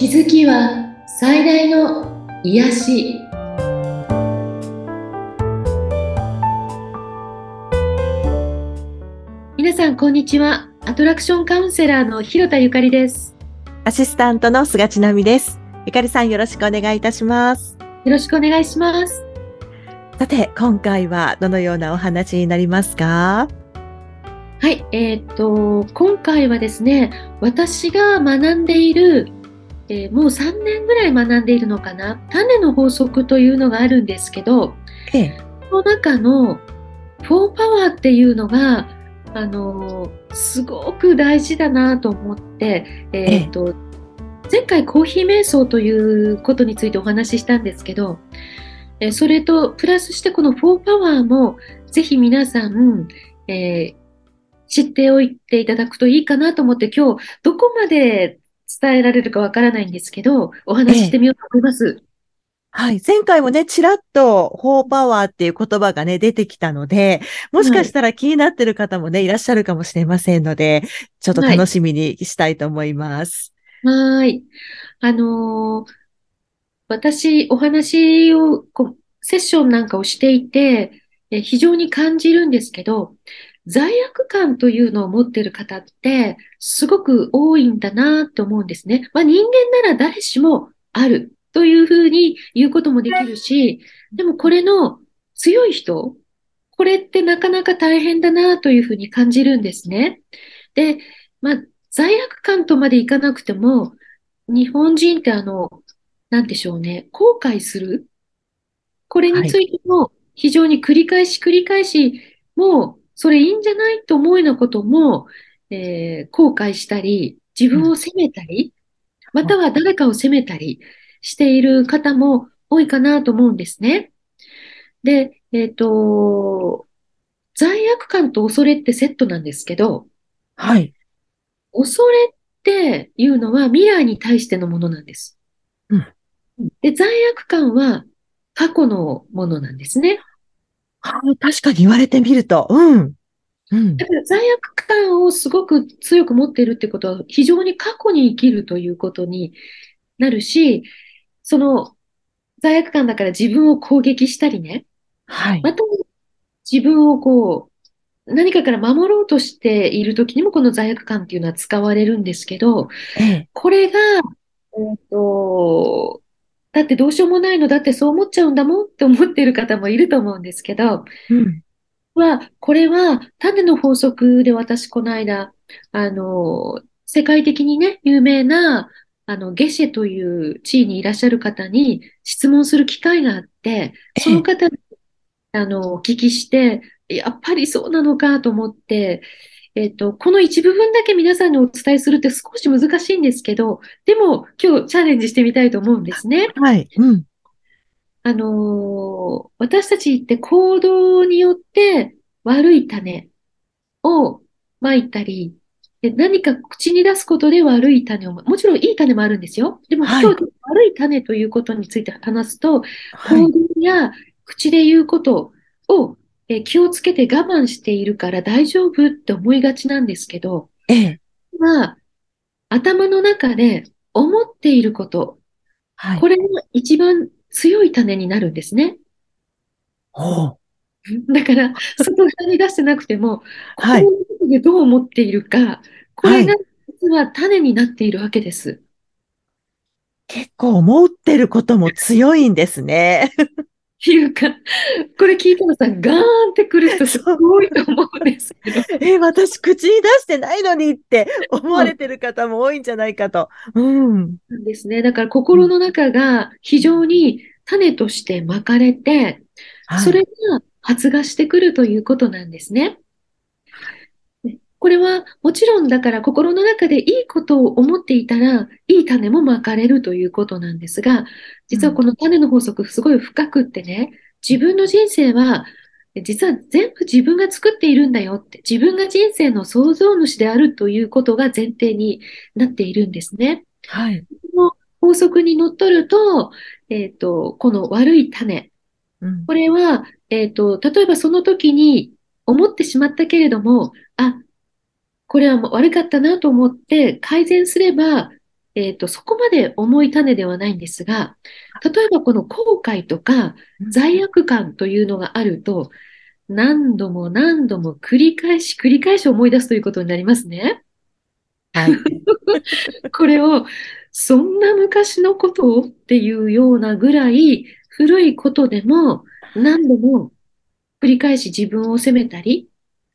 気づきは最大の癒し。皆さんこんにちは。アトラクションカウンセラーの広田ゆかりです。アシスタントの菅千奈美です。ゆかりさんよろしくお願いいたします。よろしくお願いします。さて今回はどのようなお話になりますか？はい、えっ、と、今回はですね、私が学んでいる、えー、もう3年ぐらい学んでいるのかな、種の法則というのがあるんですけど、ええ、その中のフォーパワーっていうのが、あのすごく大事だなと思って、えっ、と、え。え、前回コーヒー瞑想ということについてお話ししたんですけど、えそれとプラスしてこのフォーパワーもぜひ皆さん、えー、知っておいていただくといいかなと思って今日どこまで伝えられるかわからないんですけど、お話ししてみようと思います。ええ、はい。前回もね、ちらっと、フォーパワーっていう言葉がね、出てきたので、もしかしたら気になってる方もね、いらっしゃるかもしれませんので、ちょっと楽しみにしたいと思います。はい。あのー、私、お話をこう、セッションなんかをしていて、え非常に感じるんですけど、罪悪感というのを持っている方ってすごく多いんだなって思うんですね。まあ、人間なら誰しもあるというふうに言うこともできるし、でもこれの強い人、これってなかなか大変だなというふうに感じるんですね。で、まあ、罪悪感とまでいかなくても、日本人ってあの、なんでしょうね、後悔する？これについても非常に繰り返し繰り返し、もうそれいいんじゃないと思うようなことも、えー、後悔したり、自分を責めたり、または誰かを責めたりしている方も多いかなと思うんですね。で、えっ、ー、と、罪悪感と恐れってセットなんですけど、はい。恐れっていうのは未来に対してのものなんです。うん。で、罪悪感は過去のものなんですね。あ確かに言われてみると。うん。うん、だから罪悪感をすごく強く持っているってことは非常に過去に生きるということになるし、その罪悪感だから自分を攻撃したりね。はい。また自分をこう、何かから守ろうとしているときにもこの罪悪感っていうのは使われるんですけど、ええ、これが、えっ、と、だってどうしようもないのだってそう思っちゃうんだもんって思っている方もいると思うんですけど、うん、は、これは種の法則で私この間、あの、世界的にね、有名な、あの、ゲシェという地位にいらっしゃる方に質問する機会があって、その方に、あの、お聞きして、やっぱりそうなのかと思って、えっと、この一部分だけ皆さんにお伝えするって少し難しいんですけど、でも今日チャレンジしてみたいと思うんですね。はい。うん。あのー、私たちって行動によって悪い種をまいたり、何か口に出すことで悪い種を、もちろんいい種もあるんですよ。でも、はい、今日悪い種ということについて話すと、はい、行動や口で言うことをえ気をつけて我慢しているから大丈夫って思いがちなんですけど、ええ。は、頭の中で思っていること、はい、これが一番強い種になるんですね。ほう。だから、外側に出してなくても、はい、心でどう思っているか、これが実は種になっているわけです。結構思ってることも強いんですね。っていうか、これ聞いたらさ、ガーンってくる人すごいと思うんですけど。え、私口に出してないのにって思われてる方も多いんじゃないかと。うん。ですね。だから心の中が非常に種として巻かれて、それが発芽してくるということなんですね。これはもちろんだから心の中でいいことを思っていたら、いい種もまかれるということなんですが、実はこの種の法則すごい深くってね、自分の人生は、実は全部自分が作っているんだよって、自分が人生の創造主であるということが前提になっているんですね。はい。この法則にのっとると、えっ、ー、と、この悪い種、うん、これは、えっ、ー、と、例えばその時に思ってしまったけれども、あ、これは悪かったなと思って改善すれば、えっと、そこまで重い種ではないんですが、例えばこの後悔とか罪悪感というのがあると、何度も何度も繰り返し繰り返し思い出すということになりますね。はい。これを、そんな昔のことをっていうようなぐらい古いことでも何度も繰り返し自分を責めたり、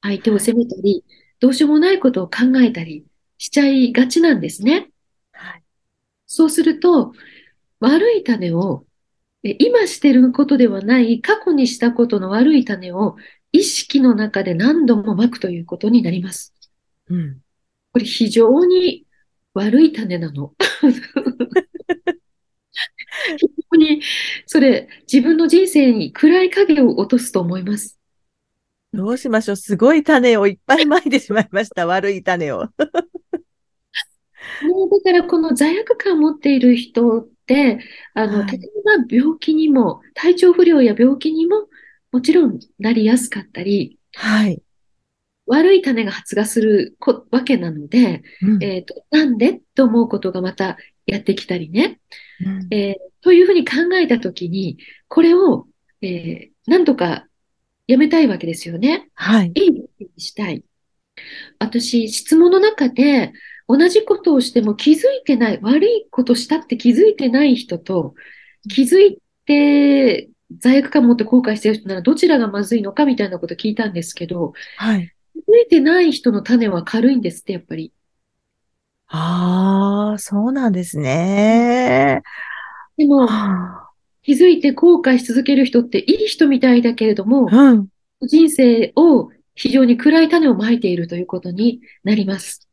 相手を責めたり、どうしようもないことを考えたりしちゃいがちなんですね。はい、そうすると、悪い種を、今してることではない過去にしたことの悪い種を意識の中で何度もまくということになります。うん、これ非常に悪い種なの。非常に、それ、自分の人生に暗い影を落とすと思います。どうしましょう。すごい種をいっぱいまいてしまいました。悪い種を。もうだからこの罪悪感を持っている人って、あの、例えば病気にも、体調不良や病気にももちろんなりやすかったり、はい。悪い種が発芽するわけなので、うん、えっ、ー、と、なんでと思うことがまたやってきたりね。うん、えー、というふうに考えたときに、これを、えー、なんとかやめたいわけですよね。はい。いいにしたい。私、質問の中で、同じことをしても気づいてない、悪いことしたって気づいてない人と、気づいて罪悪感持って後悔してる人ならどちらがまずいのかみたいなこと聞いたんですけど、はい。気づいてない人の種は軽いんですって、やっぱり。ああ、そうなんですね。でも、気づいて後悔し続ける人っていい人みたいだけれども、うん、人生を非常に暗い種をまいているということになります。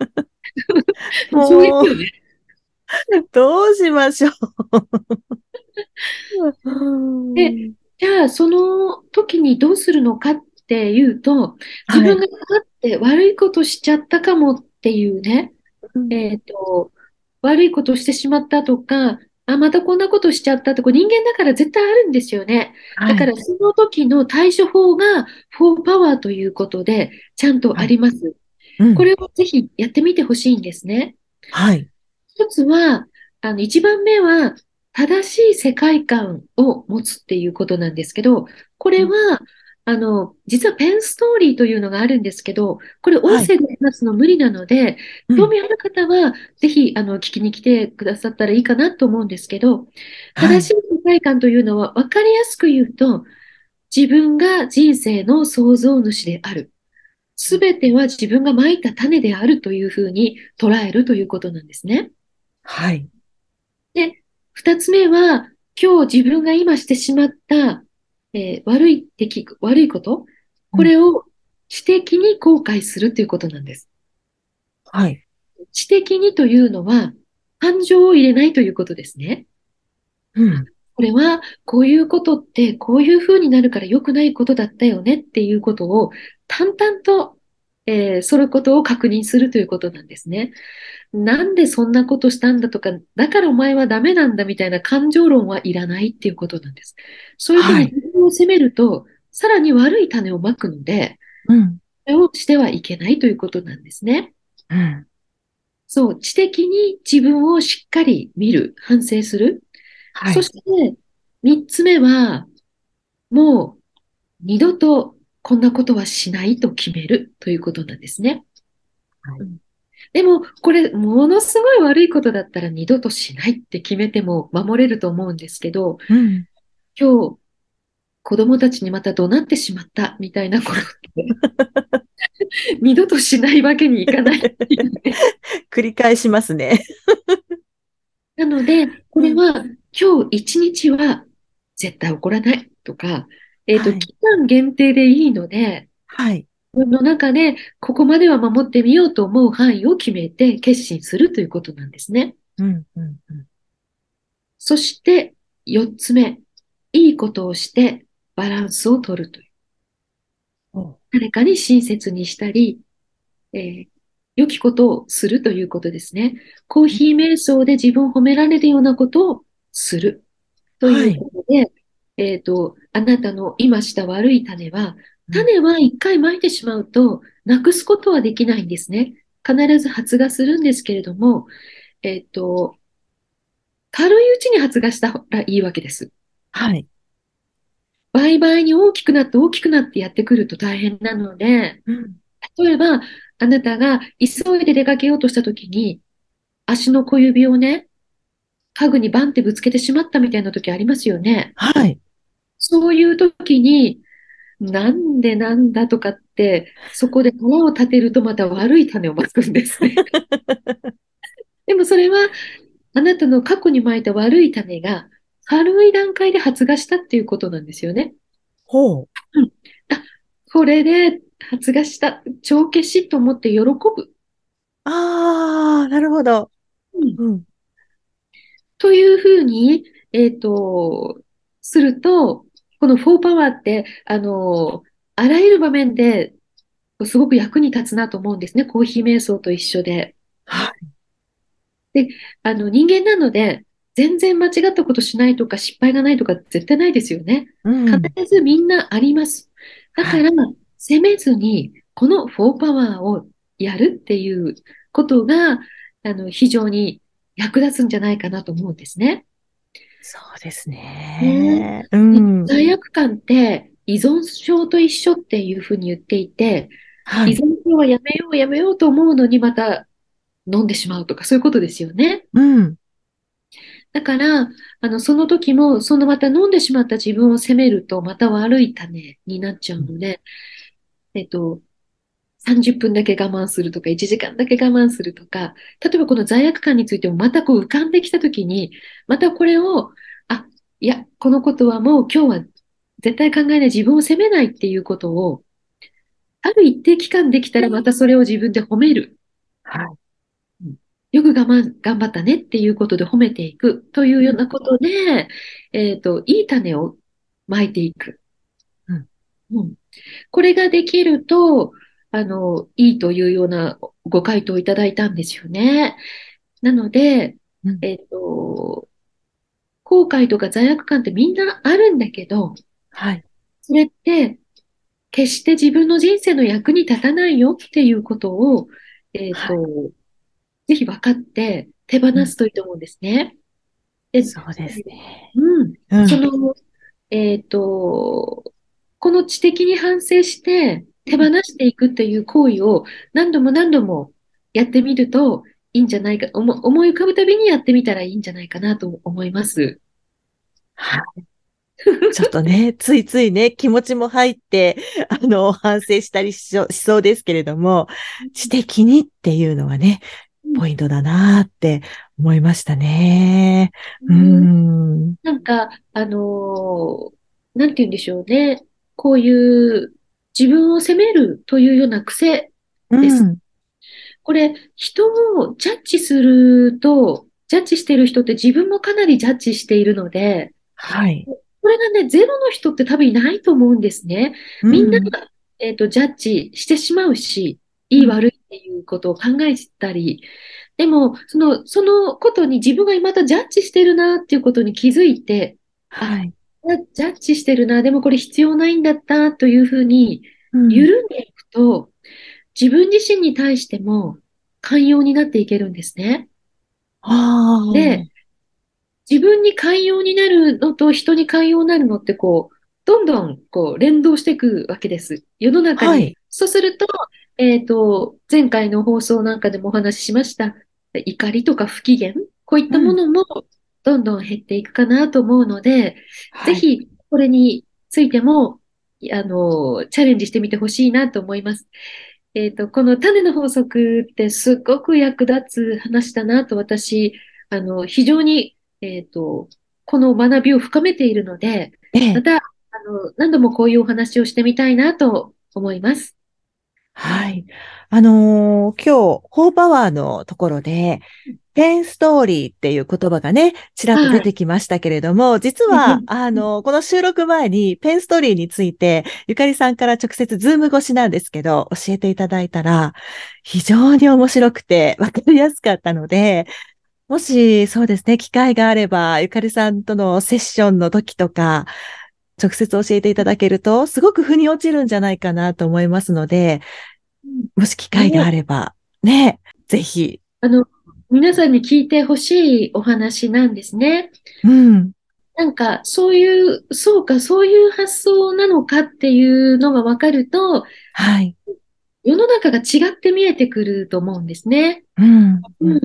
そうですよね。どうしましょう。で、じゃあその時にどうするのかっていうと、自分があって悪いことしちゃったかもっていうね、はい、えっ、ー、と、悪いことしてしまったとか、あ、またこんなことしちゃったって、こう人間だから絶対あるんですよね。だからその時の対処法がフォーパワーということでちゃんとあります。はいうん、これをぜひやってみてほしいんですね。はい。一つは、あの、一番目は正しい世界観を持つっていうことなんですけど、これは、あの、実はペンストーリーというのがあるんですけど、これ音声で話すの無理なので、はい、興味ある方は、ぜひ、あの、聞きに来てくださったらいいかなと思うんですけど、正しい世界観というのは、わかりやすく言うと、自分が人生の創造主である。すべては自分が蒔いた種であるというふうに捉えるということなんですね。はい。で、二つ目は、今日自分が今してしまったえー、悪い敵、悪いこと、これを知的に後悔するということなんです。はい。知的にというのは、感情を入れないということですね。うん。これは、こういうことって、こういう風になるから良くないことだったよねっていうことを、淡々と、えー、そのことを確認するということなんですね。なんでそんなことしたんだとか、だからお前はダメなんだみたいな感情論はいらないっていうことなんです。そういうふうに自分を責めると、はい、さらに悪い種をまくので、うん、それをしてはいけないということなんですね。うん、そう、知的に自分をしっかり見る、反省する。はい、そして、三つ目は、もう二度とこんなことはしないと決めるということなんですね。はい、でも、これ、ものすごい悪いことだったら二度としないって決めても守れると思うんですけど、うん、今日、子供たちにまた怒鳴ってしまったみたいなことって二度としないわけにいかないいう、ね、繰り返しますね。なので、これは、今日一日は絶対怒らないとか、えっ、ー、と、はい、期間限定でいいので、はい。分の中で、ここまでは守ってみようと思う範囲を決めて決心するということなんですね。うんうんうん、そして、四つ目、いいことをしてバランスを取るという。誰かに親切にしたり、えー、良きことをするということですね。コーヒー瞑想で自分を褒められるようなことをするということで、はい、えっ、ー、と、あなたの今した悪い種は種は一回まいてしまうと、なくすことはできないんですね。必ず発芽するんですけれども、えっと、軽いうちに発芽したらいいわけです。はい。倍々に大きくなって大きくなってやってくると大変なので、うん、例えば、あなたが急いで出かけようとしたときに、足の小指をね、家具にバンってぶつけてしまったみたいな時ありますよね。はい。そういう時に、なんでなんだとかって、そこで腹を立てるとまた悪い種をまくんですね。でもそれは、あなたの過去にまいた悪い種が、軽い段階で発芽したっていうことなんですよね。ほう。うん。あ、これで発芽した、帳消しと思って喜ぶ。ああ、なるほど。うん。うん、というふうに、えっ、ー、と、すると、このフォーパワーって、あの、あらゆる場面ですごく役に立つなと思うんですね。コーヒー瞑想と一緒で。はい。で、あの、人間なので、全然間違ったことしないとか失敗がないとか絶対ないですよね。うん、必ずみんなあります。だから、はい、責めずに、このフォーパワーをやるっていうことが、あの、非常に役立つんじゃないかなと思うんですね。そうですね。うん、罪悪感って依存症と一緒っていうふうに言っていて、はい、依存症はやめようやめようと思うのにまた飲んでしまうとかそういうことですよね。うん。だから、あの、その時も、そのまた飲んでしまった自分を責めると、また悪い種になっちゃうので、えっと、30分だけ我慢するとか、1時間だけ我慢するとか、例えばこの罪悪感についてもまたこう浮かんできたときに、またこれを、あ、いや、このことはもう今日は絶対考えない自分を責めないっていうことを、ある一定期間できたらまたそれを自分で褒める。はい。よく我慢、頑張ったねっていうことで褒めていくというようなことで、えっ、ー、と、いい種をまいていく。うん。うん。これができると、あの、いいというようなご回答をいただいたんですよね。なので、うん、えっ、と、後悔とか罪悪感ってみんなあるんだけど、はい。それって、決して自分の人生の役に立たないよっていうことを、えっ、ー、と、はい、ぜひ分かって手放すといいと思うんですね。うん、そうですね。うん。うん、その、えっ、ー、と、この知的に反省して、手放していくっていう行為を何度も何度もやってみるといいんじゃないか、思い浮かぶたびにやってみたらいいんじゃないかなと思います。はい。ちょっとね、ついついね、気持ちも入って、あの、反省したりしそうですけれども、知的にっていうのはね、ポイントだなって思いましたね。うん。なんか、あのー、なんて言うんでしょうね。こういう自分を責めるというような癖です。うん、これ、人をジャッジすると、ジャッジしてる人って自分もかなりジャッジしているので、はい。これがね、ゼロの人って多分いないと思うんですね。みんなが、えっ、ー、と、ジャッジしてしまうし、いい悪いっていうことを考えたり、でも、その、そのことに自分がまたジャッジしてるなっていうことに気づいて、はい。ジャッジしてるな、でもこれ必要ないんだったというふうに緩んでいくと、うん、自分自身に対しても寛容になっていけるんですね。で、自分に寛容になるのと人に寛容になるのってこう、どんどんこう連動していくわけです。世の中に。はい、そうすると、えっ、ー、と、前回の放送なんかでもお話ししました。怒りとか不機嫌、こういったものもどんどん減っていくかなと思うので、うん、ぜひこれについても、あの、チャレンジしてみてほしいなと思います。えっ、ー、と、この種の法則ってすごく役立つ話だなと私、あの、非常に、えっ、ー、と、この学びを深めているので、また、あの、何度もこういうお話をしてみたいなと思います。はい。あのー、今日、ホーパワーのところで、ペンストーリーっていう言葉がね、ちらっと出てきましたけれども、はい、実は、あの、この収録前にペンストーリーについて、ゆかりさんから直接 Zoom 越しなんですけど、教えていただいたら、非常に面白くてわかりやすかったので、もし、そうですね、機会があれば、ゆかりさんとのセッションの時とか、直接教えていただけると、すごく腑に落ちるんじゃないかなと思いますので、もし機会があれば、ね、ぜひ。あの、皆さんに聞いてほしいお話なんですね。うん。なんか、そういう、そうか、そういう発想なのかっていうのが分かると、はい。世の中が違って見えてくると思うんですね。うん。うん。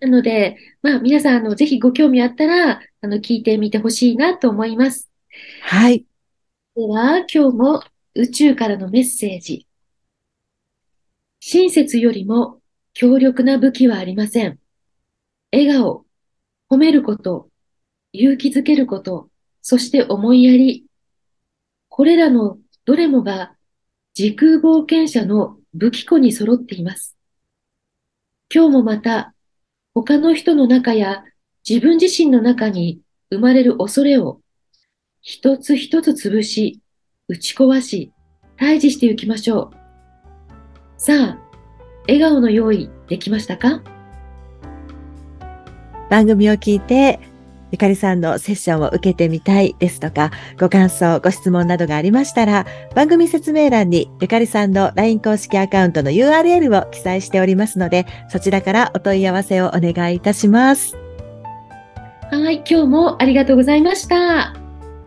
なので、まあ、皆さん、あの、ぜひご興味あったら、あの、聞いてみてほしいなと思います。はい。では、今日も宇宙からのメッセージ。親切よりも強力な武器はありません。笑顔、褒めること、勇気づけること、そして思いやり。これらのどれもが時空冒険者の武器庫に揃っています。今日もまた他の人の中や自分自身の中に生まれる恐れを一つ一つ潰し、打ち壊し、退治していきましょう。さあ、笑顔の用意できましたか？番組を聞いて、ゆかりさんのセッションを受けてみたいですとか、ご感想、ご質問などがありましたら、番組説明欄にゆかりさんの LINE 公式アカウントの URL を記載しておりますので、そちらからお問い合わせをお願いいたします。はい、今日もありがとうございました。あ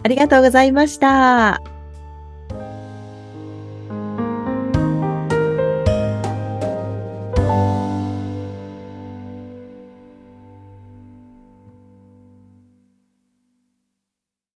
りがとうございました。